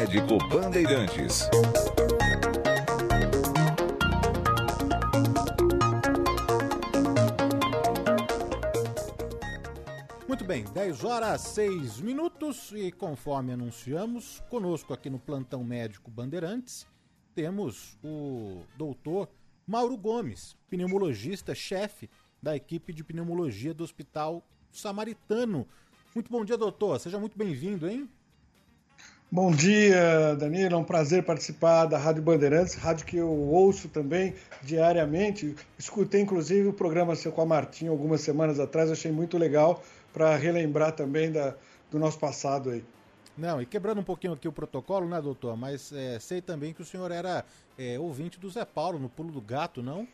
Médico Bandeirantes. Muito bem, 10 horas 6 minutos e conforme anunciamos, conosco aqui no Plantão Médico Bandeirantes, temos o doutor Mauro Gomes, pneumologista, chefe da equipe de pneumologia do Hospital Samaritano. Muito bom dia, doutor. Seja muito bem-vindo, hein? Bom dia, Danilo. É um prazer participar da Rádio Bandeirantes, rádio que eu ouço também diariamente. Escutei, inclusive, o programa seu com a Martinha algumas semanas atrás, achei muito legal para relembrar também da, do nosso passado aí. Não, e quebrando um pouquinho aqui o protocolo, né, doutor? Mas é, sei também que o senhor era é, ouvinte do Zé Paulo no Pulo do Gato, não?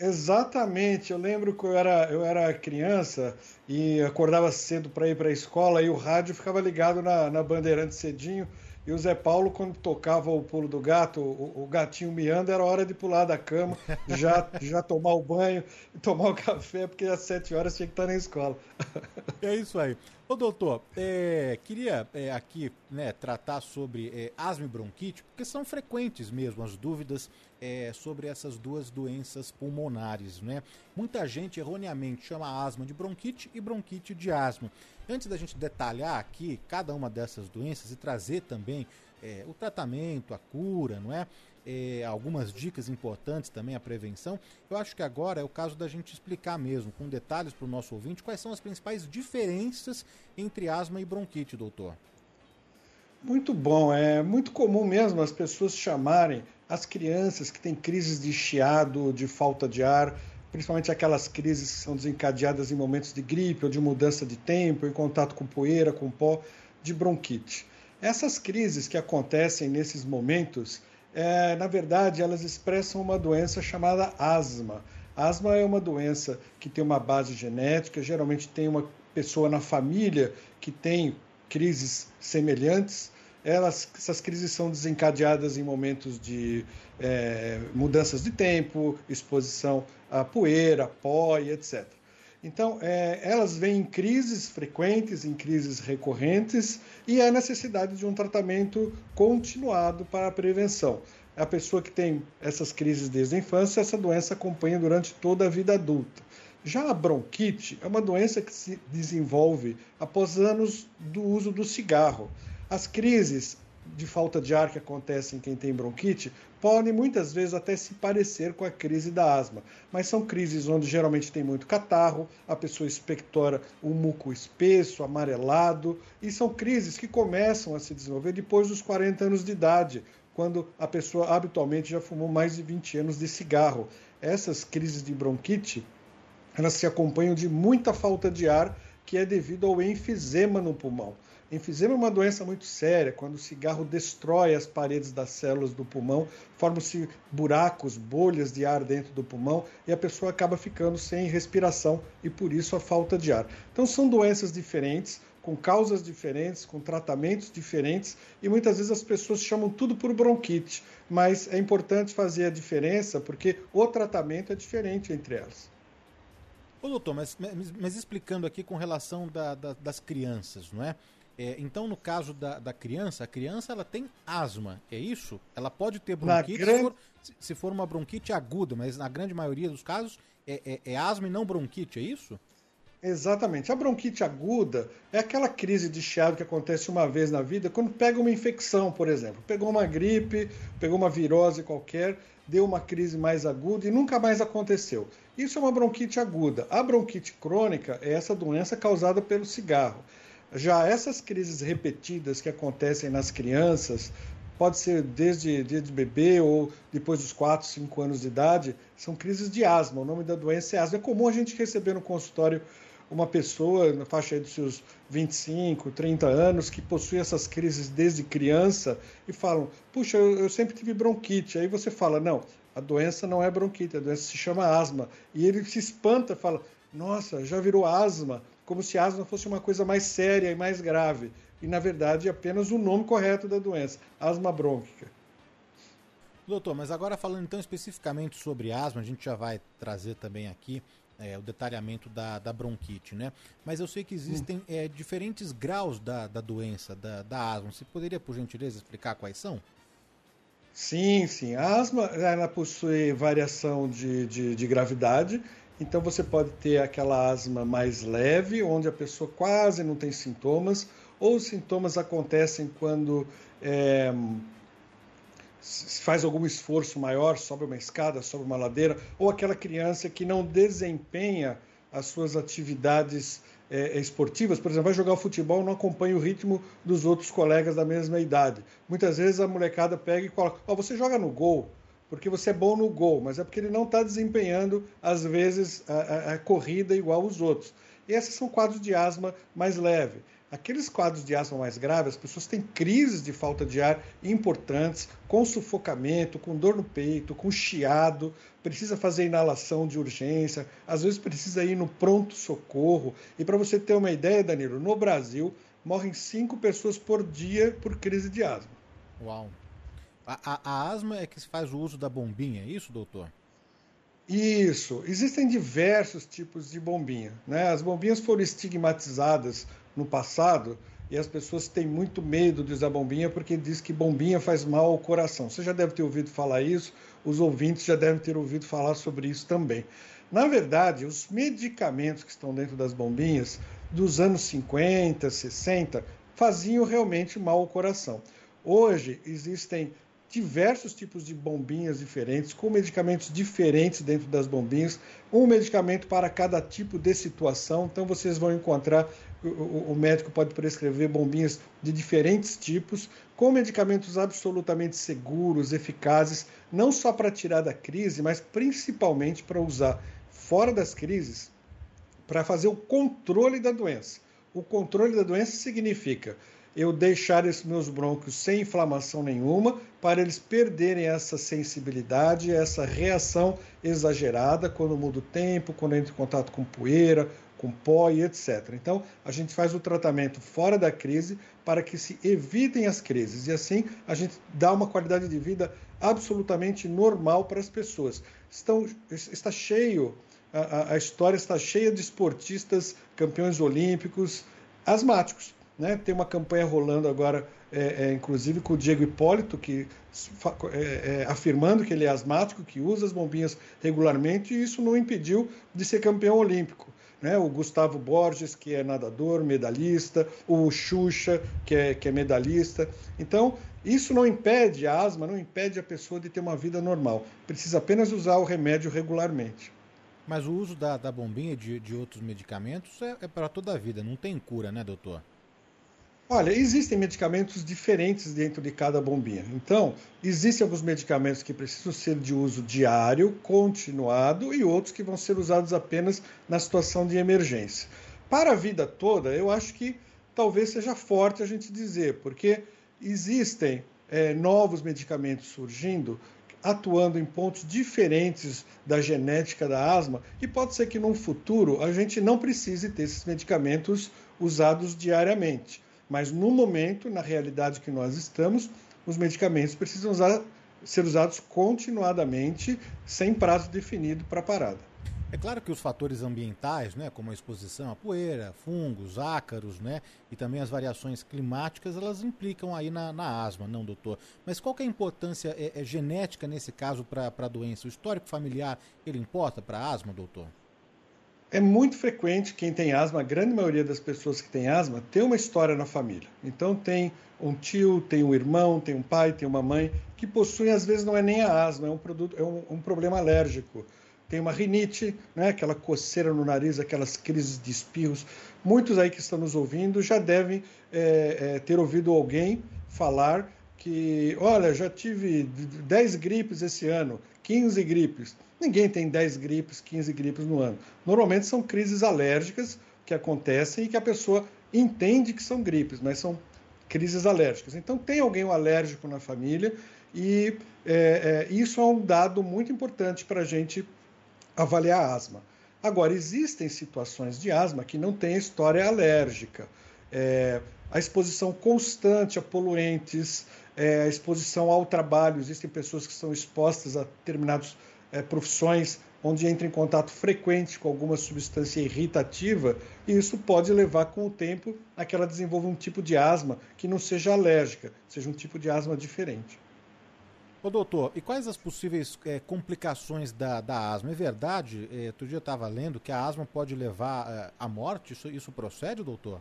Exatamente, eu lembro que eu era, eu era criança e acordava cedo para ir para a escola e o rádio ficava ligado na, na Bandeirante cedinho. E o Zé Paulo, quando tocava o pulo do gato, o, o, gatinho miando, era hora de pular da cama, já, já tomar o banho e tomar o café, porque às sete horas tinha que estar na escola. É isso aí. Ô doutor, é, queria é, aqui né, tratar sobre é, asma e bronquite, porque são frequentes mesmo as dúvidas é, sobre essas duas doenças pulmonares. Né? Muita gente erroneamente chama asma de bronquite e bronquite de asma. Antes da gente detalhar aqui cada uma dessas doenças e trazer também é, o tratamento, a cura, não é? é? algumas dicas importantes também, a prevenção. Eu acho que agora é o caso da gente explicar mesmo, com detalhes para o nosso ouvinte, quais são as principais diferenças entre asma e bronquite, doutor. Muito bom, é muito comum mesmo as pessoas chamarem as crianças que têm crises de chiado, de falta de ar, principalmente aquelas crises que são desencadeadas em momentos de gripe ou de mudança de tempo, em contato com poeira, com pó, de bronquite. Essas crises que acontecem nesses momentos, é, na verdade, elas expressam uma doença chamada asma. asma é uma doença que tem uma base genética, geralmente tem uma pessoa na família que tem crises semelhantes. Elas, essas crises são desencadeadas em momentos de é, mudanças de tempo, exposição a poeira, pó e etc. Então, é, elas vêm em crises frequentes, em crises recorrentes, e há necessidade de um tratamento continuado para a prevenção. A pessoa que tem essas crises desde a infância, essa doença acompanha durante toda a vida adulta. Já a bronquite é uma doença que se desenvolve após anos do uso do cigarro. As crises de falta de ar que acontecem em quem tem bronquite podem muitas vezes até se parecer com a crise da asma, mas são crises onde geralmente tem muito catarro, a pessoa expectora um muco espesso, amarelado, e são crises que começam a se desenvolver depois dos 40 anos de idade, quando a pessoa habitualmente já fumou mais de 20 anos de cigarro. Essas crises de bronquite, elas se acompanham de muita falta de ar, que é devido ao enfisema no pulmão. Enfisema é uma doença muito séria, quando o cigarro destrói as paredes das células do pulmão, formam-se buracos, bolhas de ar dentro do pulmão e a pessoa acaba ficando sem respiração e por isso a falta de ar. Então são doenças diferentes, com causas diferentes, com tratamentos diferentes e muitas vezes as pessoas chamam tudo por bronquite, mas é importante fazer a diferença porque o tratamento é diferente entre elas. Ô doutor, mas, mas, mas explicando aqui com relação da, da, das crianças, não é? É, então, no caso da, da criança, a criança ela tem asma, é isso? Ela pode ter bronquite grande... se, for, se, for, uma bronquite aguda, mas na grande maioria dos casos é, é, é, asma e não bronquite, é isso? Exatamente. A bronquite aguda é aquela crise de chiado que acontece uma vez na vida quando pega uma infecção, por exemplo. Pegou uma gripe, pegou uma virose qualquer, deu uma crise mais aguda e nunca mais aconteceu. Isso é uma bronquite aguda. A bronquite crônica é essa doença causada pelo cigarro. Já essas crises repetidas que acontecem nas crianças, pode ser desde, desde bebê ou depois dos 4, 5 anos de idade, são crises de asma. O nome da doença é asma. É comum a gente receber no consultório uma pessoa na faixa dos seus 25, 30 anos que possui essas crises desde criança e falam: Puxa, eu, eu sempre tive bronquite. Aí você fala: Não, a doença não é bronquite, a doença se chama asma. E ele se espanta, fala: Nossa, já virou asma, como se asma fosse uma coisa mais séria e mais grave. E na verdade é apenas o nome correto da doença, asma brônquica. Doutor, mas agora falando então especificamente sobre asma, a gente já vai trazer também aqui é, o detalhamento da, da, bronquite, né? Mas eu sei que existem é, diferentes graus da, da doença, da, da asma. Você poderia, por gentileza, explicar quais são? Sim, sim. A asma ela possui variação de, de, de gravidade. Então você pode ter aquela asma mais leve, onde a pessoa quase não tem sintomas, ou os sintomas acontecem quando é, se faz algum esforço maior, sobe uma escada, sobe uma ladeira, ou aquela criança que não desempenha as suas atividades é, esportivas, por exemplo, vai jogar futebol não acompanha o ritmo dos outros colegas da mesma idade. Muitas vezes a molecada pega e coloca: oh, você joga no gol, porque você é bom no gol, mas é porque ele não está desempenhando, às vezes, a, a, a corrida igual os outros. E esses são quadros de asma mais leve. Aqueles quadros de asma mais graves, as pessoas têm crises de falta de ar importantes, com sufocamento, com dor no peito, com chiado, precisa fazer inalação de urgência, às vezes precisa ir no pronto-socorro. E para você ter uma ideia, Danilo, no Brasil morrem cinco pessoas por dia por crise de asma. Uau! A, a, a asma é que se faz o uso da bombinha, é isso, doutor? Isso. Existem diversos tipos de bombinha. Né? As bombinhas foram estigmatizadas no passado e as pessoas têm muito medo de usar bombinha porque diz que bombinha faz mal ao coração. Você já deve ter ouvido falar isso, os ouvintes já devem ter ouvido falar sobre isso também. Na verdade, os medicamentos que estão dentro das bombinhas dos anos 50, 60 faziam realmente mal ao coração. Hoje existem diversos tipos de bombinhas diferentes, com medicamentos diferentes dentro das bombinhas, um medicamento para cada tipo de situação. Então vocês vão encontrar o, médico pode prescrever bombinhas de diferentes tipos, com medicamentos absolutamente seguros, eficazes, não só para tirar da crise, mas principalmente para usar fora das crises, para fazer o controle da doença. O controle da doença significa eu deixar esses meus brônquios sem inflamação nenhuma, para eles perderem essa sensibilidade, essa reação exagerada quando muda o tempo, quando entra em contato com poeira, com pó e etc. Então, a gente faz o tratamento fora da crise para que se evitem as crises e assim a gente dá uma qualidade de vida absolutamente normal para as pessoas. Estão, está cheio, a, a história está cheia de esportistas, campeões olímpicos, asmáticos. Né? Tem uma campanha rolando agora, é, é, inclusive com o Diego Hipólito, que é, é, afirmando que ele é asmático, que usa as bombinhas regularmente, e isso não impediu de ser campeão olímpico né? o Gustavo Borges, que é nadador, medalhista, o Xuxa, que é, que é medalhista. Então, isso não impede a asma, não impede a pessoa de ter uma vida normal. Precisa apenas usar o remédio regularmente. Mas o uso da, da bombinha de, de outros medicamentos é, é para toda a vida, não tem cura, né, doutor? Olha, existem medicamentos diferentes dentro de cada bombinha. Então, existem alguns medicamentos que precisam ser de uso diário, continuado, e outros que vão ser usados apenas na situação de emergência. Para a vida toda, eu acho que talvez seja forte a gente dizer, porque existem é, novos medicamentos surgindo, atuando em pontos diferentes da genética da asma, e pode ser que no futuro a gente não precise ter esses medicamentos usados diariamente. Mas no momento, na realidade que nós estamos, os medicamentos precisam usar, ser usados continuadamente, sem prazo definido para parada. É claro que os fatores ambientais, né, como a exposição à poeira, fungos, ácaros, né, e também as variações climáticas, elas implicam aí na, na asma, não, doutor? Mas qual que é a importância é, é genética nesse caso para a doença? O histórico familiar, ele importa para a asma, doutor? É muito frequente quem tem asma, a grande maioria das pessoas que tem asma, tem uma história na família. Então tem um tio, tem um irmão, tem um pai, tem uma mãe que possuem, às vezes não é nem a asma, é um, produto, é um, um problema alérgico. Tem uma rinite, né, aquela coceira no nariz, aquelas crises de espirros. Muitos aí que estão nos ouvindo já devem é, é, ter ouvido alguém falar que, olha, já tive 10 gripes esse ano, 15 gripes. Ninguém tem 10 gripes, 15 gripes no ano. Normalmente são crises alérgicas que acontecem e que a pessoa entende que são gripes, mas são crises alérgicas. Então, tem alguém alérgico na família e é, é, isso é um dado muito importante para a gente avaliar a asma. Agora, existem situações de asma que não têm história alérgica. É, a exposição constante a poluentes, é, a exposição ao trabalho, existem pessoas que são expostas a determinados é, profissões onde entra em contato frequente com alguma substância irritativa, e isso pode levar com o tempo a que ela desenvolva um tipo de asma que não seja alérgica, seja um tipo de asma diferente. Ô doutor, e quais as possíveis é, complicações da, da asma? É verdade, é, outro dia eu estava lendo que a asma pode levar é, à morte, isso, isso procede, doutor?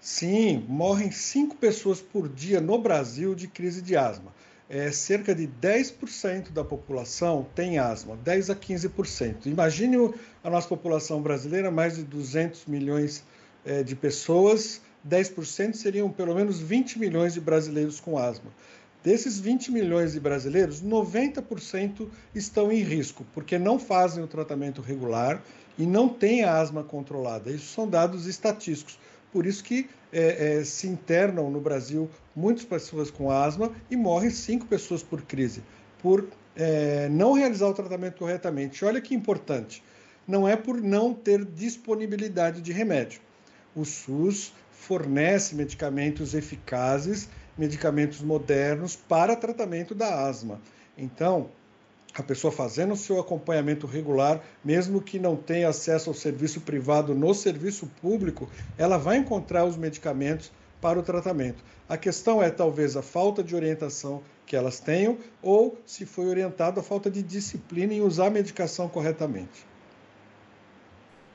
Sim, morrem cinco pessoas por dia no Brasil de crise de asma é, cerca de 10% da população tem asma, 10 a 15%. Imagine a nossa população brasileira, mais de 200 milhões é, de pessoas, 10% seriam pelo menos 20 milhões de brasileiros com asma. Desses 20 milhões de brasileiros, 90% estão em risco, porque não fazem o tratamento regular e não têm a asma controlada. Isso são dados estatísticos. Por isso que é, é, se internam no Brasil muitas pessoas com asma e morrem cinco pessoas por crise, por é, não realizar o tratamento corretamente. Olha que importante, não é por não ter disponibilidade de remédio. O SUS fornece medicamentos eficazes, medicamentos modernos para tratamento da asma. Então, a pessoa fazendo o seu acompanhamento regular, mesmo que não tenha acesso ao serviço privado no serviço público, ela vai encontrar os medicamentos para o tratamento. A questão é talvez a falta de orientação que elas tenham ou se foi orientado a falta de disciplina em usar a medicação corretamente.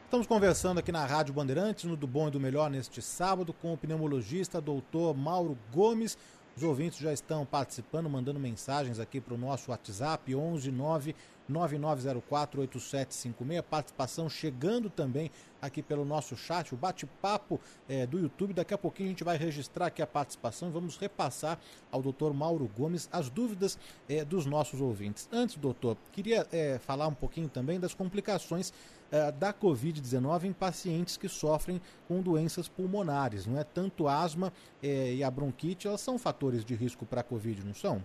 Estamos conversando aqui na Rádio Bandeirantes, no Do Bom e do Melhor, neste sábado, com o pneumologista doutor Mauro Gomes. Os ouvintes já estão participando, mandando mensagens aqui para o nosso WhatsApp, 11 9 99048756. Participação chegando também aqui pelo nosso chat, o bate-papo é, do YouTube. Daqui a pouquinho a gente vai registrar aqui a participação e vamos repassar ao doutor Mauro Gomes as dúvidas é, dos nossos ouvintes. Antes, doutor, queria é, falar um pouquinho também das complicações da Covid-19 em pacientes que sofrem com doenças pulmonares, não é? Tanto asma e a bronquite, elas são fatores de risco para a Covid, não são?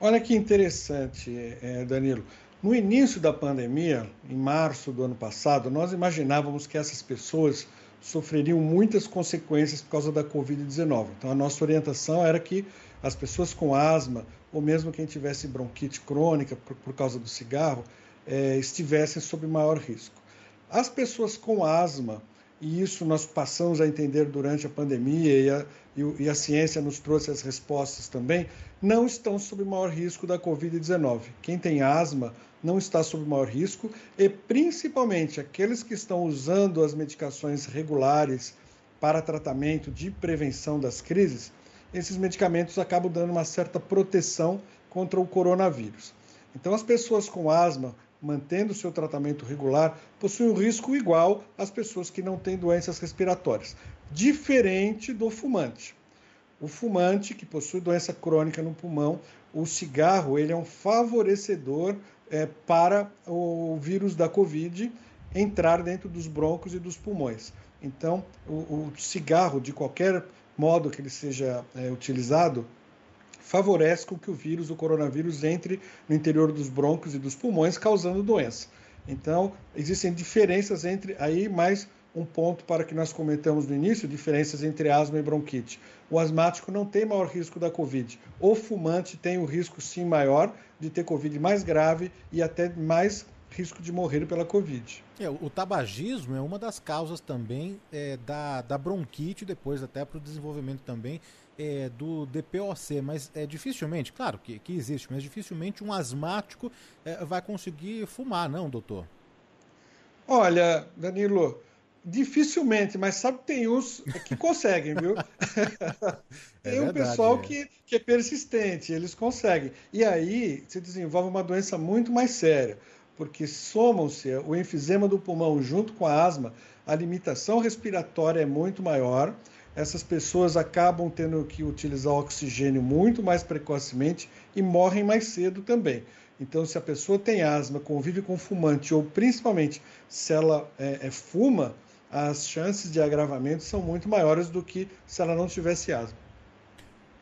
Olha que interessante, é, Danilo. No início da pandemia, em março do ano passado, nós imaginávamos que essas pessoas sofreriam muitas consequências por causa da Covid-19. Então, a nossa orientação era que as pessoas com asma, ou mesmo quem tivesse bronquite crônica por, causa do cigarro, é, estivessem sob maior risco. As pessoas com asma, e isso nós passamos a entender durante a pandemia e a, e a ciência nos trouxe as respostas também, não estão sob maior risco da Covid-19. Quem tem asma não está sob maior risco e, principalmente, aqueles que estão usando as medicações regulares para tratamento de prevenção das crises, esses medicamentos acabam dando uma certa proteção contra o coronavírus. Então, as pessoas com asma, mantendo seu tratamento regular, possuem um risco igual às pessoas que não têm doenças respiratórias diferente do fumante. O fumante que possui doença crônica no pulmão, o cigarro ele é um favorecedor é, para o vírus da Covid entrar dentro dos broncos e dos pulmões. Então, o, o cigarro, de qualquer modo que ele seja é, utilizado, favorece com que o vírus, o coronavírus, entre no interior dos broncos e dos pulmões, causando doença. Então, existem diferenças entre aí, mas um ponto para que nós comentamos no início, diferenças entre asma e bronquite. O asmático não tem maior risco da Covid. O fumante tem o risco sim maior de ter Covid mais grave e até mais risco de morrer pela Covid. É, o tabagismo é uma das causas também é, da, da bronquite, depois até para o desenvolvimento também é, do DPOC, mas é dificilmente, claro que, que existe, mas dificilmente um asmático é, vai conseguir fumar, não, doutor? Olha, Danilo, dificilmente, mas sabe que tem uns que conseguem, viu? É tem é um verdade, pessoal é. Que, que é persistente, eles conseguem. E aí se desenvolve uma doença muito mais séria, porque somam-se o enfisema do pulmão junto com a asma, a limitação respiratória é muito maior, essas pessoas acabam tendo que utilizar oxigênio muito mais precocemente e morrem mais cedo também. Então, se a pessoa tem asma, convive com fumante, ou principalmente se ela é, é, fuma, as chances de agravamento são muito maiores do que se ela não tivesse asma.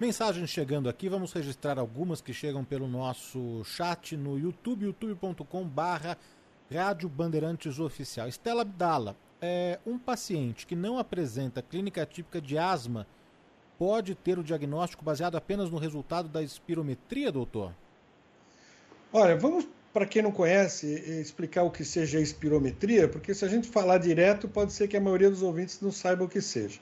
Mensagens chegando aqui, vamos registrar algumas que chegam pelo nosso chat no YouTube, youtube.com barra Rádio Bandeirantes Oficial. Estela Abdala, é, um paciente que não apresenta clínica típica de asma pode ter o diagnóstico baseado apenas no resultado da espirometria, doutor? Olha, vamos, para quem não conhece, explicar o que seja espirometria, porque se a gente falar direto, pode ser que a maioria dos ouvintes não saiba o que seja.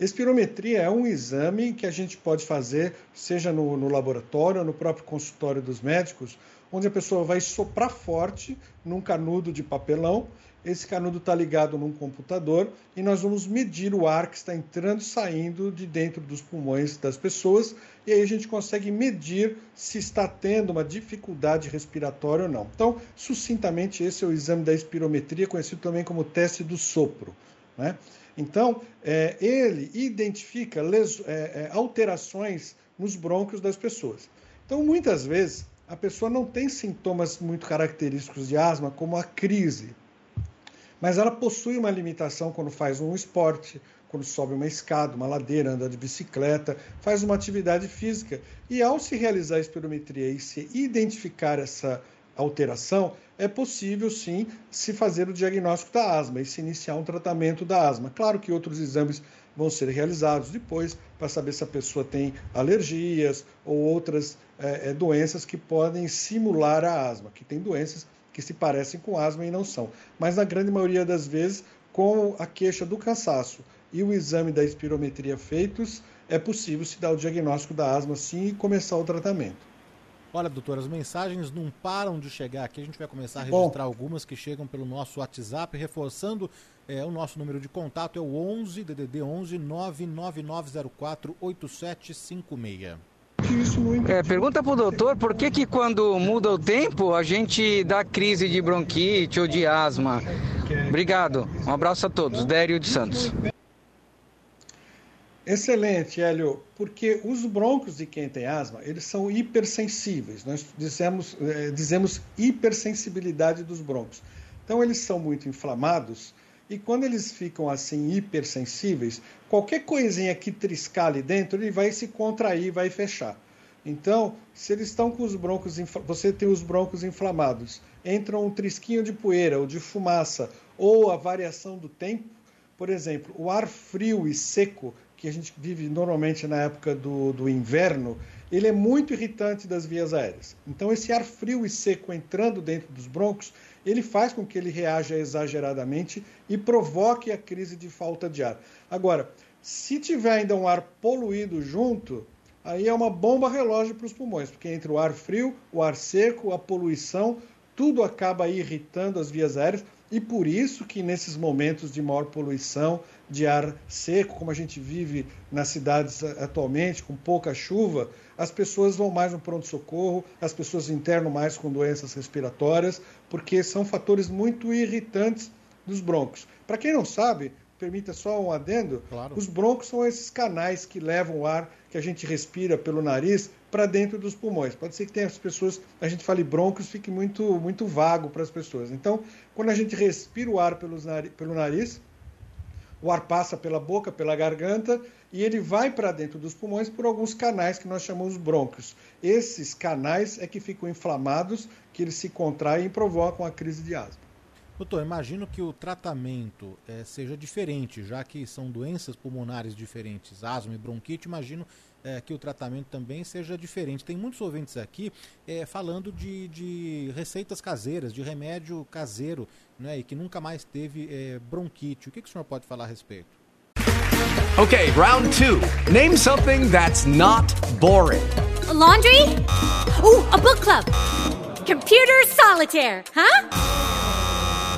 Espirometria é um exame que a gente pode fazer, seja no, no laboratório no próprio consultório dos médicos, onde a pessoa vai soprar forte num canudo de papelão esse canudo está ligado num computador e nós vamos medir o ar que está entrando e saindo de dentro dos pulmões das pessoas e aí a gente consegue medir se está tendo uma dificuldade respiratória ou não. Então, sucintamente, esse é o exame da espirometria, conhecido também como teste do sopro. Né? Então, é, ele identifica les, é, é, alterações nos brônquios das pessoas. Então, muitas vezes, a pessoa não tem sintomas muito característicos de asma, como a crise, mas ela possui uma limitação quando faz um esporte, quando sobe uma escada, uma ladeira, anda de bicicleta, faz uma atividade física. E ao se realizar a espirometria e se identificar essa alteração, é possível sim se fazer o diagnóstico da asma e se iniciar um tratamento da asma. Claro que outros exames vão ser realizados depois para saber se a pessoa tem alergias ou outras é, doenças que podem simular a asma, que tem doenças que se parecem com asma e não são. Mas na grande maioria das vezes, com a queixa do cansaço e o exame da espirometria feitos, é possível se dar o diagnóstico da asma sim e começar o tratamento. Olha, doutor, as mensagens não param de chegar aqui. A gente vai começar a registrar Bom. algumas que chegam pelo nosso WhatsApp, reforçando é, o nosso número de contato é o 11 DDD 11 99904 8756. É, pergunta pro doutor por que que quando muda o tempo a gente dá crise de bronquite ou de asma. Obrigado. Um abraço a todos. Dério de Santos. Excelente, Hélio, porque os broncos de quem tem asma, eles são hipersensíveis. Nós dizemos, é, dizemos hipersensibilidade dos broncos. Então, eles são muito inflamados e quando eles ficam assim hipersensíveis, qualquer coisinha que triscar ali dentro, ele vai se contrair, vai fechar. Então, se eles estão com os broncos, você tem os broncos inflamados, entra um trisquinho de poeira ou de fumaça, ou a variação do tempo, por exemplo, o ar frio e seco, que a gente vive normalmente na época do, do inverno, ele é muito irritante das vias aéreas. Então, esse ar frio e seco entrando dentro dos broncos, ele faz com que ele reaja exageradamente e provoque a crise de falta de ar. Agora, se tiver ainda um ar poluído junto, aí é uma bomba relógio para os pulmões, porque entre o ar frio, o ar seco, a poluição, tudo acaba irritando as vias aéreas e por isso que nesses momentos de maior poluição, de ar seco, como a gente vive nas cidades atualmente, com pouca chuva, as pessoas vão mais no pronto-socorro, as pessoas internam mais com doenças respiratórias, porque são fatores muito irritantes dos broncos. Para quem não sabe, permita só um adendo, claro. os broncos são esses canais que levam o ar que a gente respira pelo nariz para dentro dos pulmões. Pode ser que tenha as pessoas, a gente fale broncos, fique muito, muito vago para as pessoas. Então, quando a gente respira o ar pelos pelo nariz, o ar passa pela boca, pela garganta e ele vai para dentro dos pulmões por alguns canais que nós chamamos brônquios. Esses canais é que ficam inflamados, que eles se contraem e provocam a crise de asma. Doutor, imagino que o tratamento é, seja diferente, já que são doenças pulmonares diferentes, asma e bronquite, imagino é, que o tratamento também seja diferente. Tem muitos ouvintes aqui é, falando de, de, receitas caseiras, de remédio caseiro, né, e que nunca mais teve bronquite. O que, que o senhor pode falar a respeito? Ok, round two. Name something that's not boring. A laundry? Uh, a book club. Computer solitaire, huh?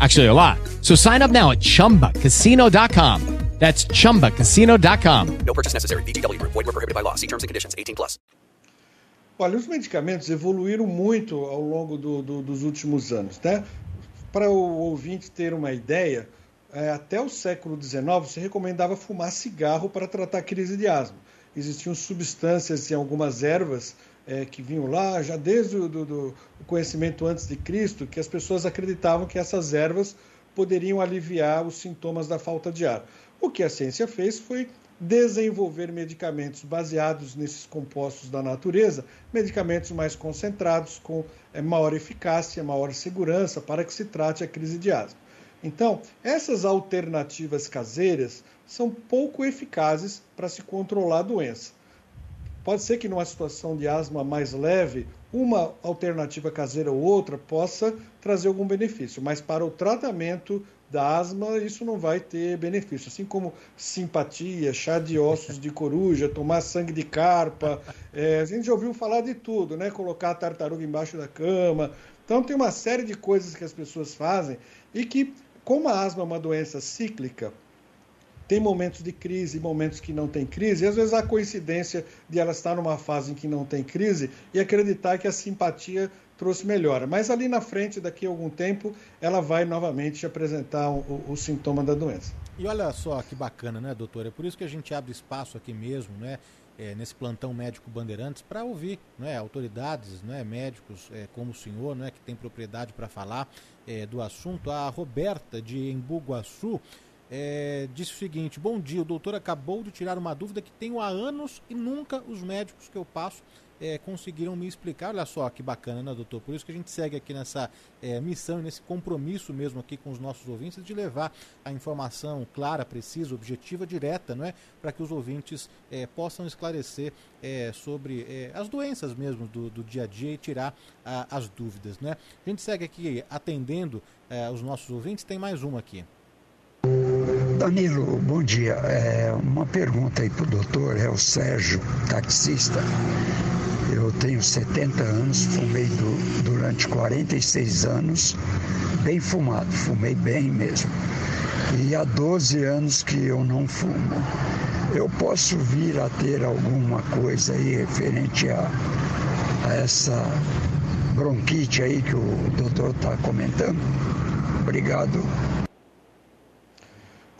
Actually, a lot. So sign up now at chumbacasino.com. That's chumbacasino.com. No purchase necessary. VGW Group. Void were prohibited by law. See terms and conditions. 18 plus. Olha, os medicamentos evoluíram muito ao longo do, do, dos últimos anos, né? Para o ouvinte ter uma ideia, é, até o século XIX se recomendava fumar cigarro para tratar crise de asma. Existiam substâncias em algumas ervas é, que vinham lá já desde o do, do conhecimento antes de Cristo, que as pessoas acreditavam que essas ervas poderiam aliviar os sintomas da falta de ar. O que a ciência fez foi desenvolver medicamentos baseados nesses compostos da natureza, medicamentos mais concentrados, com é, maior eficácia, maior segurança, para que se trate a crise de asma. Então, essas alternativas caseiras são pouco eficazes para se controlar a doença. Pode ser que numa situação de asma mais leve, uma alternativa caseira ou outra possa trazer algum benefício, mas para o tratamento da asma isso não vai ter benefício. Assim como simpatia, chá de ossos de coruja, tomar sangue de carpa, é, a gente já ouviu falar de tudo, né? Colocar a tartaruga embaixo da cama. Então tem uma série de coisas que as pessoas fazem e que, como a asma é uma doença cíclica, tem momentos de crise, momentos que não tem crise, e às vezes há coincidência de ela estar numa fase em que não tem crise e acreditar que a simpatia trouxe melhora. Mas ali na frente, daqui a algum tempo, ela vai novamente apresentar o, o, sintoma da doença. E olha só que bacana, né, doutor? É por isso que a gente abre espaço aqui mesmo, né? É, nesse plantão médico Bandeirantes para ouvir né, autoridades, né, médicos é, como o senhor, né, que tem propriedade para falar é, do assunto. A Roberta de Embu-Guaçu é, disse o seguinte: Bom dia, o doutor acabou de tirar uma dúvida que tenho há anos e nunca os médicos que eu passo é, conseguiram me explicar. Olha só que bacana, né, doutor? Por isso que a gente segue aqui nessa é, missão, nesse compromisso mesmo aqui com os nossos ouvintes de levar a informação clara, precisa, objetiva, direta, não é? Para que os ouvintes é, possam esclarecer é, sobre é, as doenças mesmo do, do, dia a dia e tirar a, as dúvidas, né? A gente segue aqui atendendo é, os nossos ouvintes. Tem mais uma aqui. Danilo, bom dia. É, uma pergunta aí para o doutor, é o Sérgio, taxista. Eu tenho 70 anos, fumei do, durante 46 anos, bem fumado, fumei bem mesmo. E há 12 anos que eu não fumo. Eu posso vir a ter alguma coisa aí referente a, a essa bronquite aí que o doutor está comentando? Obrigado.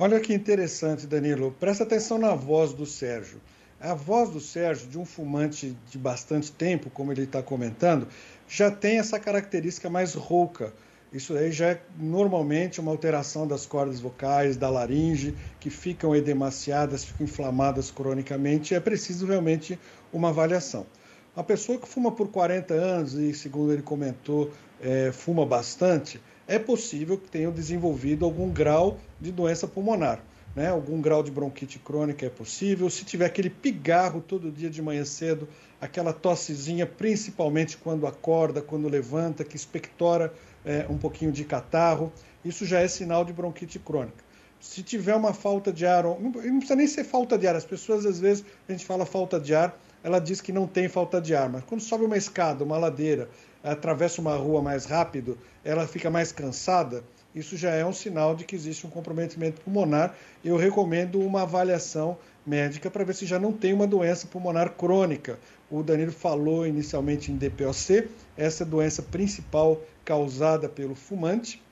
Olha que interessante, Danilo. Presta atenção na voz do Sérgio. A voz do Sérgio, de um fumante de bastante tempo, como ele está comentando, já tem essa característica mais rouca. Isso aí já é normalmente uma alteração das cordas vocais, da laringe, que ficam edemaciadas, ficam inflamadas cronicamente, e é preciso realmente uma avaliação. Uma pessoa que fuma por 40 anos e, segundo ele comentou, é, fuma bastante, é possível que tenham desenvolvido algum grau de doença pulmonar. Né? Algum grau de bronquite crônica é possível. Se tiver aquele pigarro todo dia de manhã cedo, aquela tossezinha, principalmente quando acorda, quando levanta, que expectora é, um pouquinho de catarro, isso já é sinal de bronquite crônica. Se tiver uma falta de ar, não, não precisa nem ser falta de ar, as pessoas às vezes, a gente fala falta de ar, ela diz que não tem falta de ar, mas quando sobe uma escada, uma ladeira, atravessa uma rua mais rápido, ela fica mais cansada, isso já é um sinal de que existe um comprometimento pulmonar. Eu recomendo uma avaliação médica para ver se já não tem uma doença pulmonar crônica. O Danilo falou inicialmente em DPOC, essa é a doença principal causada pelo fumante.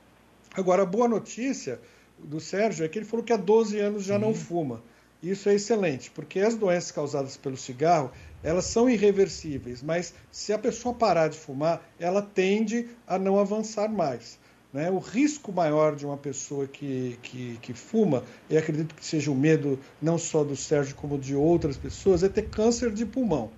Agora, a boa notícia do Sérgio é que ele falou que há 12 anos já não fuma. Isso é excelente, porque as doenças causadas pelo cigarro, elas são irreversíveis, mas se a pessoa parar de fumar, ela tende a não avançar mais. Né? O risco maior de uma pessoa que, que, que fuma, e acredito que seja o medo não só do Sérgio como de outras pessoas, é ter câncer de pulmão.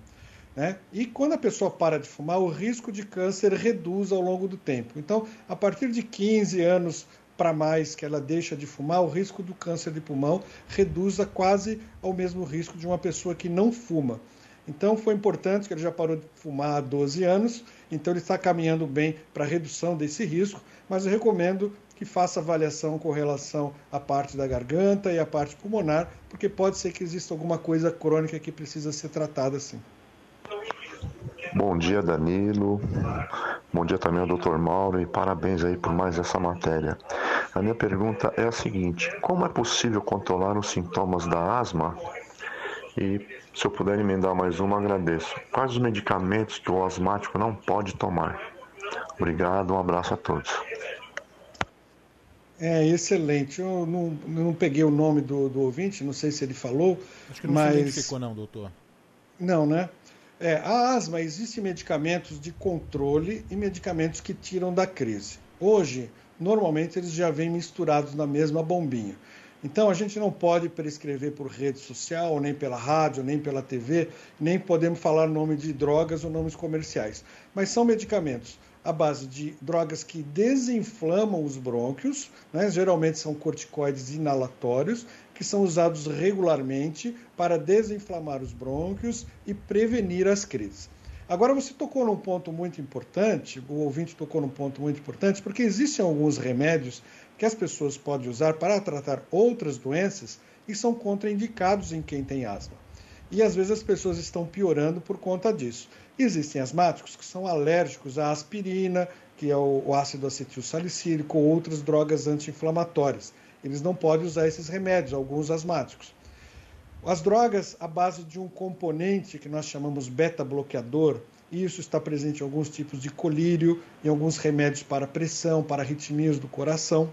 Né? E quando a pessoa para de fumar, o risco de câncer reduz ao longo do tempo. Então, a partir de 15 anos para mais que ela deixa de fumar, o risco do câncer de pulmão reduz a quase ao mesmo risco de uma pessoa que não fuma. Então foi importante que ele já parou de fumar há 12 anos, então ele está caminhando bem para a redução desse risco, mas eu recomendo que faça avaliação com relação à parte da garganta e à parte pulmonar, porque pode ser que exista alguma coisa crônica que precisa ser tratada assim. Bom dia, Danilo. Bom dia também ao Dr. Mauro e parabéns aí por mais essa matéria. A minha pergunta é a seguinte: como é possível controlar os sintomas da asma? E se eu puder emendar mais uma, agradeço. Quais os medicamentos que o asmático não pode tomar? Obrigado, um abraço a todos. É, excelente. Eu não, não peguei o nome do, do ouvinte, não sei se ele falou. Acho que não mas... se identificou, não, doutor. Não, né? É, a asma, existem medicamentos de controle e medicamentos que tiram da crise. Hoje, normalmente, eles já vêm misturados na mesma bombinha. Então, a gente não pode prescrever por rede social, nem pela rádio, nem pela TV, nem podemos falar nome de drogas ou nomes comerciais. Mas são medicamentos à base de drogas que desinflamam os brônquios, né? geralmente são corticoides inalatórios, que são usados regularmente para desinflamar os brônquios e prevenir as crises. Agora você tocou num ponto muito importante, o ouvinte tocou num ponto muito importante, porque existem alguns remédios que as pessoas podem usar para tratar outras doenças e são contraindicados em quem tem asma. E às vezes as pessoas estão piorando por conta disso. Existem asmáticos que são alérgicos à aspirina, que é o ácido acetil salicílico, ou outras drogas anti-inflamatórias. Eles não podem usar esses remédios, alguns asmáticos. As drogas à base de um componente que nós chamamos beta-bloqueador, isso está presente em alguns tipos de colírio, em alguns remédios para pressão, para arritmias do coração,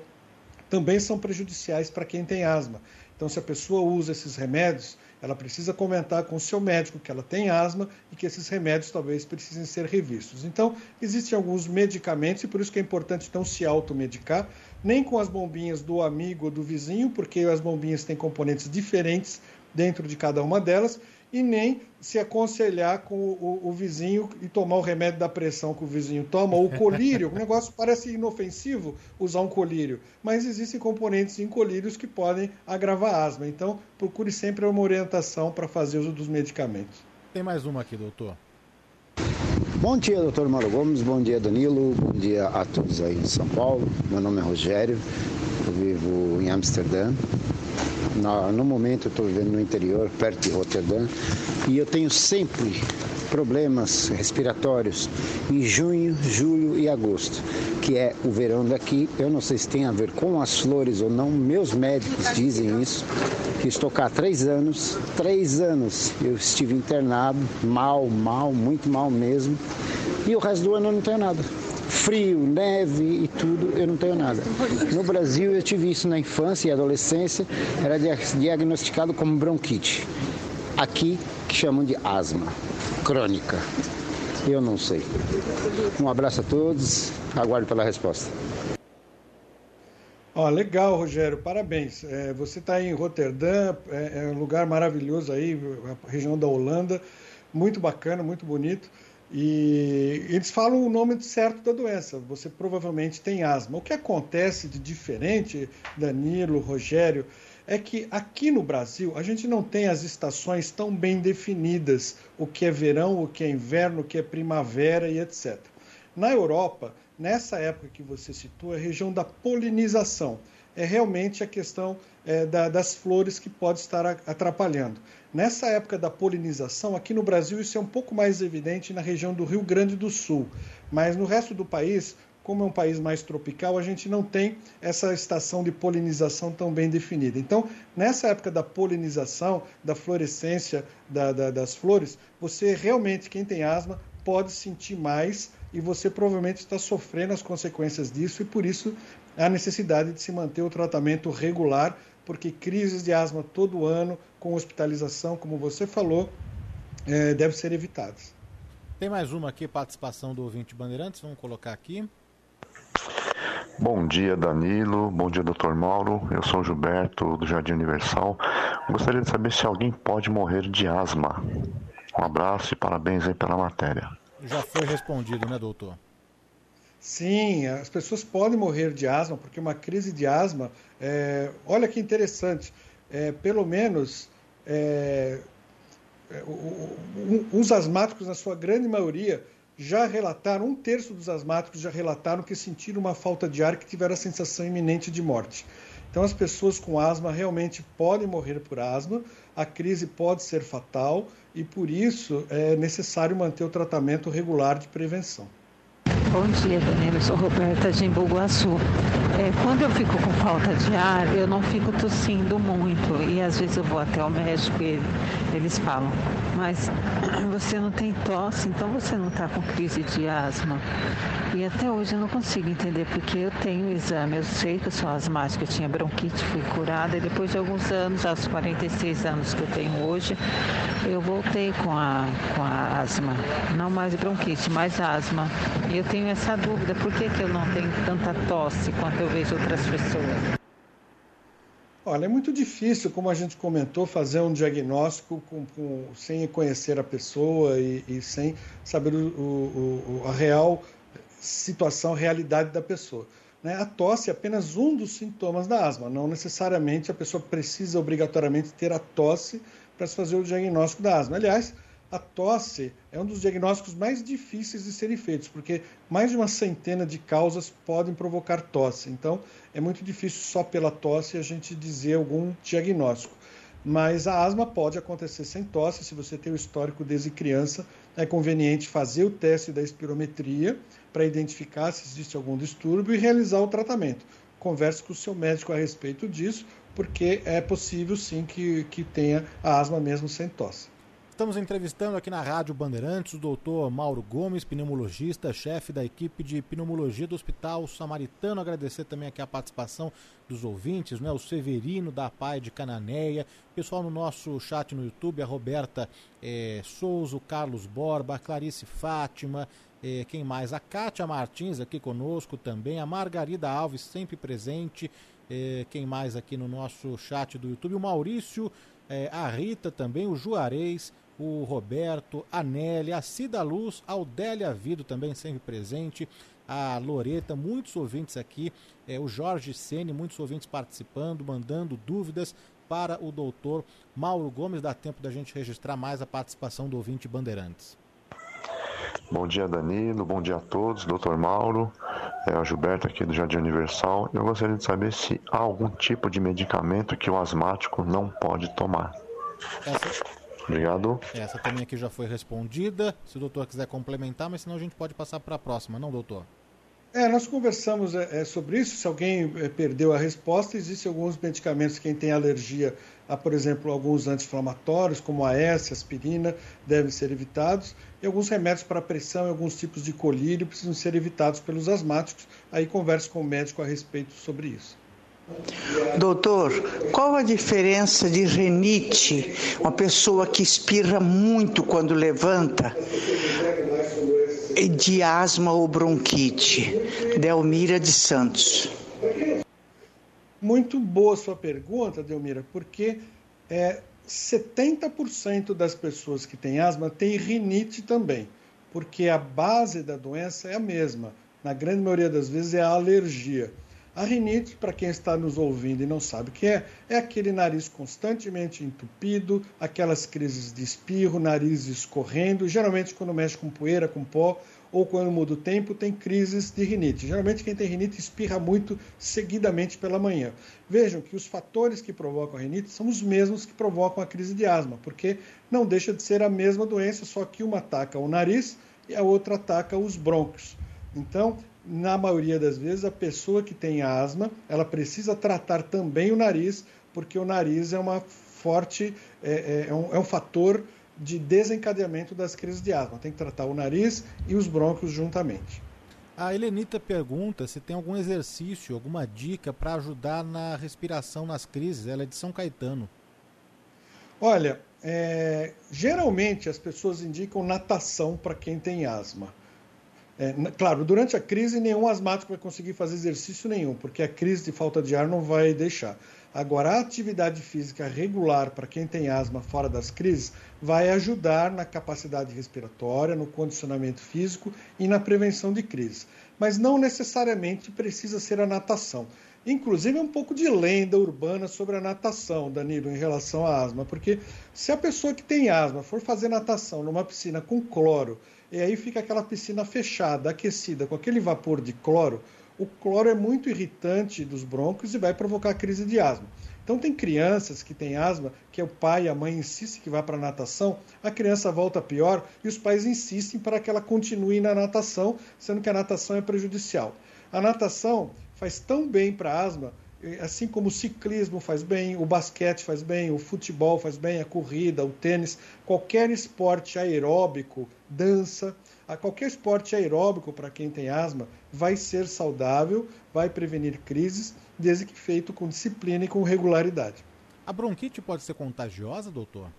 também são prejudiciais para quem tem asma. Então, se a pessoa usa esses remédios, ela precisa comentar com o seu médico que ela tem asma e que esses remédios talvez precisem ser revistos. Então, existem alguns medicamentos e por isso que é importante não se automedicar, nem com as bombinhas do amigo ou do vizinho, porque as bombinhas têm componentes diferentes dentro de cada uma delas, e nem se aconselhar com o, o, o, vizinho e tomar o remédio da pressão que o vizinho toma, ou o colírio. o negócio parece inofensivo usar um colírio, mas existem componentes em colírios que podem agravar a asma. Então, procure sempre uma orientação para fazer uso dos medicamentos. Tem mais uma aqui, doutor. Bom dia, doutor Mauro Gomes. Bom dia, Danilo. Bom dia a todos aí em São Paulo. Meu nome é Rogério. Eu vivo em Amsterdã no momento eu estou vivendo no interior, perto de Rotterdam, e eu tenho sempre problemas respiratórios em junho, julho e agosto, que é o verão daqui. Eu não sei se tem a ver com as flores ou não, meus médicos dizem isso, estou cá há três anos, três anos eu estive internado, mal, mal, muito mal mesmo, e o resto do ano eu não tenho nada frio, neve e tudo, eu não tenho nada. No Brasil eu tive isso na infância e adolescência, era diagnosticado como bronquite. Aqui que chamam de asma crônica. Eu não sei. Um abraço a todos, aguardo pela resposta. Ó, legal, Rogério, parabéns. É, você está em Roterdã, é, é um lugar maravilhoso aí, a região da Holanda, muito bacana, muito bonito. E eles falam o nome certo da doença. Você provavelmente tem asma. O que acontece de diferente, Danilo, Rogério, é que aqui no Brasil a gente não tem as estações tão bem definidas, o que é verão, o que é inverno, o que é primavera e etc. Na Europa, nessa época que você citou, é a região da polinização. É realmente a questão é, da, das flores que pode estar atrapalhando. Nessa época da polinização, aqui no Brasil isso é um pouco mais evidente na região do Rio Grande do Sul, mas no resto do país, como é um país mais tropical, a gente não tem essa estação de polinização tão bem definida. Então, nessa época da polinização, da florescência da, da, das flores, você realmente, quem tem asma, pode sentir mais e você provavelmente está sofrendo as consequências disso e por isso a necessidade de se manter o tratamento regular porque crises de asma todo ano, com hospitalização, como você falou, é, devem ser evitadas. Tem mais uma aqui, participação do ouvinte Bandeirantes, vamos colocar aqui. Bom dia, Danilo. Bom dia, Dr. Mauro. Eu sou o Gilberto, do Jardim Universal. Gostaria de saber se alguém pode morrer de asma. Um abraço e parabéns aí pela matéria. Já foi respondido, né, doutor? Sim, as pessoas podem morrer de asma, porque uma crise de asma, é, olha que interessante, é, pelo menos é, é os asmáticos, na sua grande maioria, já relataram, um terço dos asmáticos já relataram que sentiram uma falta de ar que tiveram a sensação iminente de morte. Então, as pessoas com asma realmente podem morrer por asma, a crise pode ser fatal e, por isso, é necessário manter o tratamento regular de prevenção. Bom dia, Danilo. Eu sou Roberta de Embu-Guaçu. É, quando eu fico com falta de ar, eu não fico tossindo muito. E às vezes eu vou até o médico e eles falam, mas você não tem tosse, então você não está com crise de asma. E até hoje eu não consigo entender, porque eu tenho exame, eu sei que eu sou asmática, eu tinha bronquite, fui curada, e depois de alguns anos, aos 46 anos que eu tenho hoje, eu voltei com a, com a asma. Não mais bronquite, mais asma. E eu tenho tenho essa dúvida, por que, que eu não tenho tanta tosse quanto eu vejo outras pessoas? Olha, é muito difícil, como a gente comentou, fazer um diagnóstico com, com, sem conhecer a pessoa e, e sem saber o, o, o, a real situação, realidade da pessoa. Né? A tosse é apenas um dos sintomas da asma, não necessariamente a pessoa precisa obrigatoriamente ter a tosse para se fazer o diagnóstico da asma. Aliás, a tosse é um dos diagnósticos mais difíceis de serem feitos, porque mais de uma centena de causas podem provocar tosse. Então, é muito difícil só pela tosse a gente dizer algum diagnóstico. Mas a asma pode acontecer sem tosse. Se você tem o histórico desde criança, é conveniente fazer o teste da espirometria para identificar se existe algum distúrbio e realizar o tratamento. Converse com o seu médico a respeito disso, porque é possível sim que, que tenha a asma mesmo sem tosse. Estamos entrevistando aqui na Rádio Bandeirantes o doutor Mauro Gomes, pneumologista, chefe da equipe de pneumologia do Hospital Samaritano. Agradecer também aqui a participação dos ouvintes, né? o Severino da PAI de Cananéia, pessoal no nosso chat no YouTube, a Roberta é, Souza, o Carlos Borba, a Clarice Fátima, é, quem mais? A Kátia Martins aqui conosco também, a Margarida Alves sempre presente, é, quem mais aqui no nosso chat do YouTube? O Maurício, a Rita também, o Juarez, o Roberto, a Nelly, a Cida Luz, a Odélia Vido também sempre presente, a Loreta, muitos ouvintes aqui, é, o Jorge Sene, muitos ouvintes participando, mandando dúvidas para o doutor Mauro Gomes. Dá tempo da gente registrar mais a participação do ouvinte Bandeirantes. Bom dia, Danilo. Bom dia a todos. Doutor Mauro, é o Gilberto aqui do Jardim Universal. Eu gostaria de saber se há algum tipo de medicamento que o asmático não pode tomar. Essa, Obrigado. Essa também aqui já foi respondida. Se o doutor quiser complementar, mas senão a gente pode passar para a próxima, não, doutor? É, nós conversamos é, é sobre isso. Se alguém é, perdeu a resposta, existem alguns medicamentos quem tem alergia a, por exemplo, alguns anti-inflamatórios, como a S, aspirina, devem ser evitados. E alguns remédios para pressão e alguns tipos de colírio precisam ser evitados pelos asmáticos. Aí converse com o médico a respeito sobre isso. Doutor, qual a diferença de renite, uma pessoa que espirra muito quando levanta, de asma ou bronquite? Delmira de Santos. Muito boa sua pergunta, Delmira, porque é, 70% das pessoas que têm asma têm rinite também, porque a base da doença é a mesma. Na grande maioria das vezes é a alergia. A rinite, para quem está nos ouvindo e não sabe o que é, é aquele nariz constantemente entupido, aquelas crises de espirro, nariz escorrendo, geralmente quando mexe com poeira, com pó, ou quando muda o tempo, tem crises de rinite. Geralmente quem tem rinite espirra muito seguidamente pela manhã. Vejam que os fatores que provocam a rinite são os mesmos que provocam a crise de asma, porque não deixa de ser a mesma doença, só que uma ataca o nariz e a outra ataca os brônquios. Então, na maioria das vezes, a pessoa que tem asma, ela precisa tratar também o nariz, porque o nariz é uma forte, é, é, é, um, é um fator de desencadeamento das crises de asma. Tem que tratar o nariz e os brônquios juntamente. A Helenita pergunta se tem algum exercício, alguma dica para ajudar na respiração nas crises. Ela é de São Caetano. Olha, é, geralmente as pessoas indicam natação para quem tem asma. É, claro, durante a crise, nenhum asmático vai conseguir fazer exercício nenhum, porque a crise de falta de ar não vai deixar. Agora, a atividade física regular para quem tem asma fora das crises vai ajudar na capacidade respiratória, no condicionamento físico e na prevenção de crises. Mas não necessariamente precisa ser a natação. Inclusive, é um pouco de lenda urbana sobre a natação, Danilo, em relação à asma, porque se a pessoa que tem asma for fazer natação numa piscina com cloro e aí fica aquela piscina fechada, aquecida, com aquele vapor de cloro. O cloro é muito irritante dos brônquios e vai provocar crise de asma. Então tem crianças que têm asma, que o pai e a mãe insistem que vá para a natação, a criança volta pior e os pais insistem para que ela continue na natação, sendo que a natação é prejudicial. A natação faz tão bem para asma assim como o ciclismo faz bem, o basquete faz bem, o futebol faz bem, a corrida, o tênis, qualquer esporte aeróbico, dança, qualquer esporte aeróbico para quem tem asma vai ser saudável, vai prevenir crises, desde que feito com disciplina e com regularidade. A bronquite pode ser contagiosa, doutor?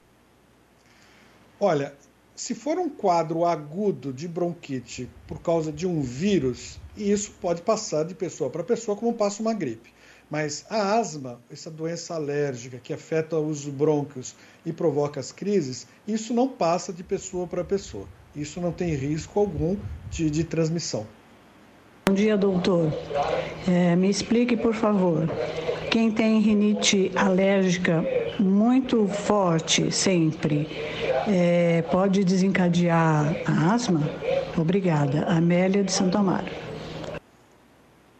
Olha, se for um quadro agudo de bronquite por causa de um vírus, isso pode passar de pessoa para pessoa como passa uma gripe. Mas a asma, essa doença alérgica que afeta os brônquios e provoca as crises, isso não passa de pessoa para pessoa. Isso não tem risco algum de, de transmissão. Bom dia, doutor. É, me explique, por favor. Quem tem rinite alérgica muito forte sempre, é, pode desencadear a asma? Obrigada. Amélia de Santo Amaro.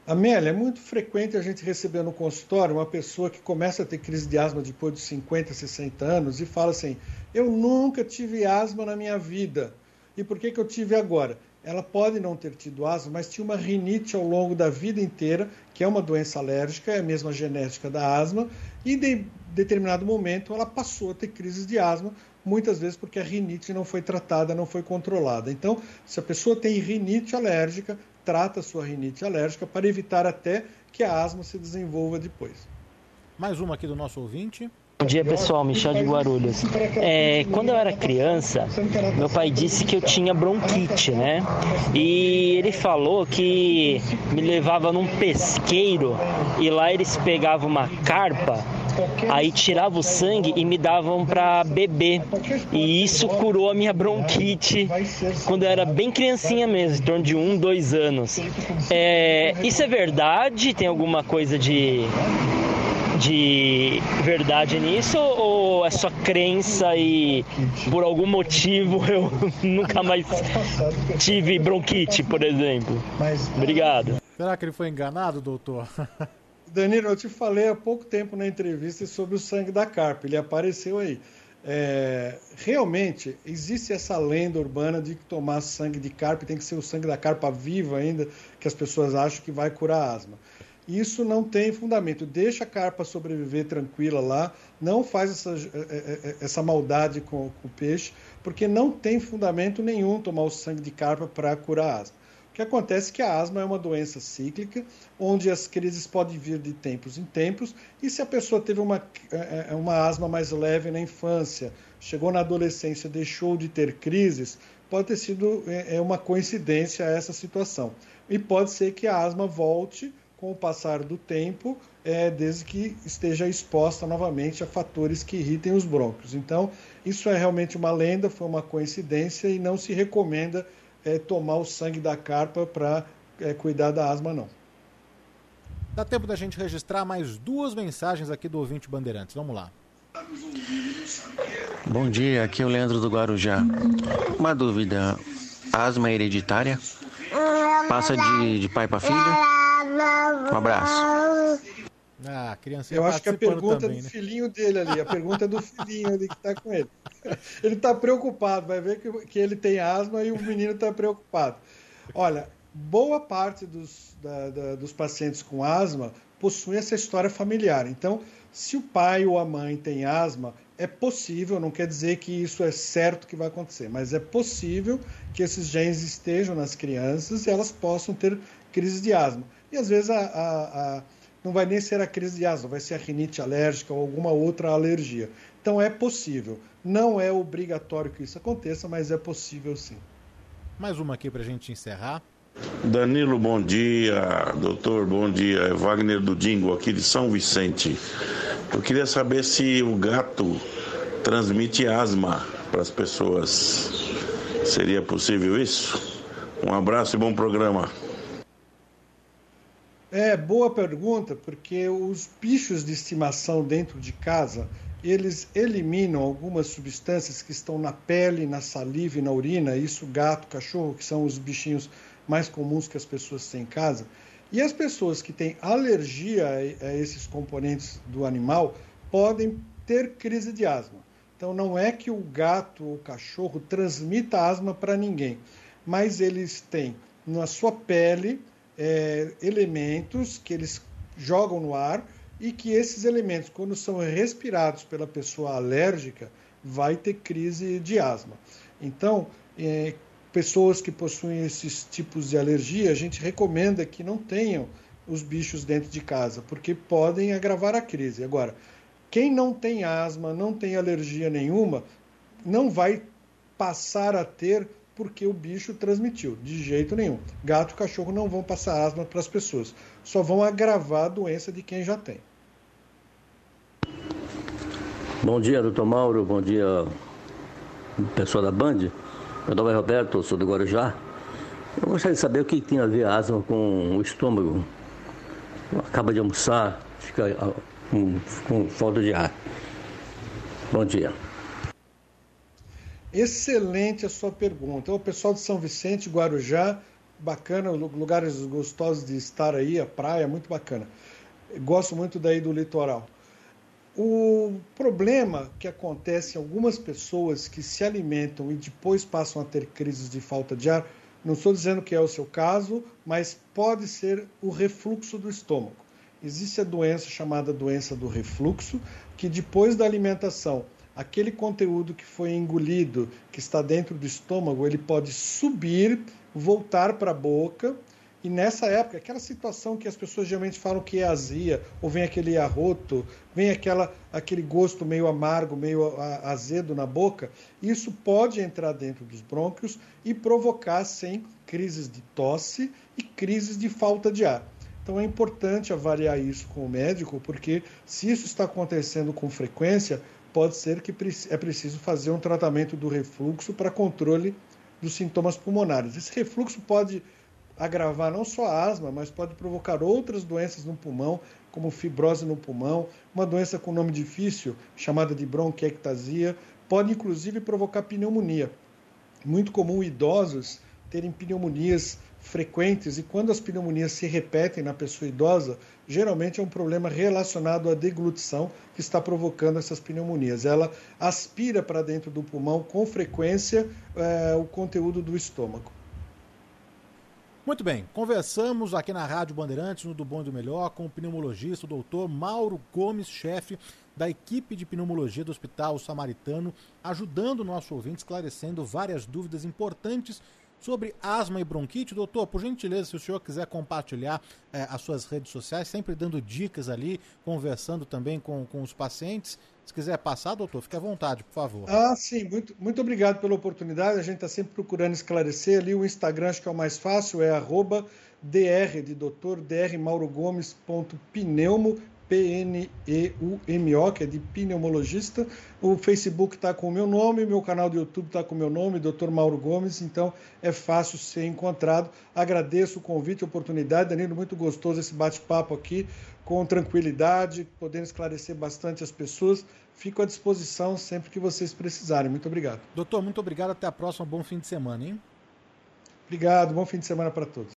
Amélia, é muito frequente a gente receber no consultório uma pessoa que começa a ter crise de asma depois de 50, 60 anos e fala assim: Eu nunca tive asma na minha vida. E por que, que eu tive agora? Ela pode não ter tido asma, mas tinha uma rinite ao longo da vida inteira, que é uma doença alérgica, é a mesma genética da asma, e de determinado momento ela passou a ter crises de asma, muitas vezes porque a rinite não foi tratada, não foi controlada. Então, se a pessoa tem rinite alérgica, trata a sua rinite alérgica para evitar até que a asma se desenvolva depois. Mais uma aqui do nosso ouvinte. Bom dia pessoal, Michel de Guarulhos. É, quando eu era criança, meu pai disse que eu tinha bronquite, né? E ele falou que me levava num pesqueiro e lá eles pegavam uma carpa Aí tirava o sangue e me davam para beber. E isso curou a minha bronquite quando eu era bem criancinha mesmo, em torno de um, dois anos. É, isso é verdade? Tem alguma coisa de de verdade nisso ou é só crença e por algum motivo eu nunca mais tive bronquite, por exemplo? Obrigado. Será que ele foi enganado, doutor? Danilo, eu te falei há pouco tempo na entrevista sobre o sangue da carpa, ele apareceu aí. É, realmente existe essa lenda urbana de que tomar sangue de carpa tem que ser o sangue da carpa viva ainda, que as pessoas acham que vai curar asma. Isso não tem fundamento. Deixa a carpa sobreviver tranquila lá, não faz essa, é, é, é, essa maldade com, com o peixe, porque não tem fundamento nenhum tomar o sangue de carpa para curar asma que acontece que a asma é uma doença cíclica, onde as crises podem vir de tempos em tempos, e se a pessoa teve uma, é, é, uma asma mais leve na infância, chegou na adolescência, deixou de ter crises, pode ter sido é, uma coincidência essa situação. E pode ser que a asma volte com o passar do tempo, é, desde que esteja exposta novamente a fatores que irritem os brônquios. Então, isso é realmente uma lenda, foi uma coincidência e não se recomenda é, tomar o sangue da carpa para é, cuidar da asma, não. Dá tempo da gente registrar mais duas mensagens aqui do ouvinte Bandeirantes. Vamos lá. Bom dia, aqui é o Leandro do Guarujá. Uma dúvida: asma hereditária? Passa de, de pai para filho? Um abraço. Ah, criança Eu acho que a pergunta também, é do né? filhinho dele ali, a pergunta é do filhinho ali que está com ele. Ele está preocupado, vai ver que, que ele tem asma e o menino está preocupado. Olha, boa parte dos, da, da, dos pacientes com asma possuem essa história familiar. Então, se o pai ou a mãe tem asma, é possível, não quer dizer que isso é certo que vai acontecer, mas é possível que esses genes estejam nas crianças e elas possam ter crise de asma. E às vezes a, a, a não vai nem ser a crise de asma, vai ser a rinite alérgica ou alguma outra alergia. Então é possível. Não é obrigatório que isso aconteça, mas é possível sim. Mais uma aqui pra gente encerrar. Danilo, bom dia. Doutor, bom dia. É Wagner do Dingo, aqui de São Vicente. Eu queria saber se o gato transmite asma para as pessoas. Seria possível isso? Um abraço e bom programa. É, boa pergunta, porque os bichos de estimação dentro de casa, eles eliminam algumas substâncias que estão na pele, na saliva e na urina, isso gato, cachorro, que são os bichinhos mais comuns que as pessoas têm em casa. E as pessoas que têm alergia a esses componentes do animal podem ter crise de asma. Então não é que o gato ou o cachorro transmita asma para ninguém, mas eles têm na sua pele é, elementos que eles jogam no ar e que esses elementos, quando são respirados pela pessoa alérgica, vai ter crise de asma. Então, é, pessoas que possuem esses tipos de alergia, a gente recomenda que não tenham os bichos dentro de casa, porque podem agravar a crise. Agora, quem não tem asma, não tem alergia nenhuma, não vai passar a ter porque o bicho transmitiu, de jeito nenhum. Gato e cachorro não vão passar asma para as pessoas, só vão agravar a doença de quem já tem. Bom dia, doutor Mauro, bom dia, pessoal da Band. Meu nome é Roberto, sou do Guarujá. Eu gostaria de saber o que tem a ver a asma com o estômago. Acaba de almoçar, fica ah, com, com falta de ar. Bom dia. Excelente a sua pergunta. O pessoal de São Vicente, Guarujá, bacana, lugares gostosos de estar aí, a praia, muito bacana. Gosto muito daí do litoral. O problema que acontece em algumas pessoas que se alimentam e depois passam a ter crises de falta de ar, não estou dizendo que é o seu caso, mas pode ser o refluxo do estômago. Existe a doença chamada doença do refluxo, que depois da alimentação aquele conteúdo que foi engolido, que está dentro do estômago, ele pode subir, voltar para a boca. E nessa época, aquela situação que as pessoas geralmente falam que é azia, ou vem aquele arroto, vem aquela, aquele gosto meio amargo, meio azedo na boca, isso pode entrar dentro dos brônquios e provocar, sim, crises de tosse e crises de falta de ar. Então é importante avaliar isso com o médico, porque se isso está acontecendo com frequência, pode ser que é preciso fazer um tratamento do refluxo para controle dos sintomas pulmonares. Esse refluxo pode agravar não só a asma, mas pode provocar outras doenças no pulmão, como fibrose no pulmão, uma doença com nome difícil, chamada de bronquiectasia, pode inclusive provocar pneumonia. Muito comum idosos terem pneumonias frequentes e quando as pneumonias se repetem na pessoa idosa, geralmente é um problema relacionado à deglutição que está provocando essas pneumonias. Ela aspira para dentro do pulmão com frequência é, o conteúdo do estômago. Muito bem, conversamos aqui na Rádio Bandeirantes, no Do Bom e do Melhor, com o pneumologista, o doutor Mauro Gomes, chefe da equipe de pneumologia do Hospital Samaritano, ajudando o nosso ouvinte, esclarecendo várias dúvidas importantes sobre asma e bronquite. Doutor, por gentileza, se o senhor quiser compartilhar é, as suas redes sociais, sempre dando dicas ali, conversando também com, com os pacientes. Se quiser passar, doutor, fique à vontade, por favor. Ah, sim, muito, muito obrigado pela oportunidade. A gente está sempre procurando esclarecer ali. O Instagram, acho que é o mais fácil, é arroba dr de doutor, drmaurogomes.pneumo, P-N-E-U-M-O, que é de pneumologista. O Facebook está com o meu nome, meu canal do YouTube está com o meu nome, Dr. Mauro Gomes, então é fácil ser encontrado. Agradeço o convite, a oportunidade. Danilo, muito gostoso esse bate-papo aqui, com tranquilidade, podendo esclarecer bastante as pessoas. Fico à disposição sempre que vocês precisarem. Muito obrigado. Doutor, muito obrigado. Até a próxima. Bom fim de semana, hein? Obrigado. Bom fim de semana para todos.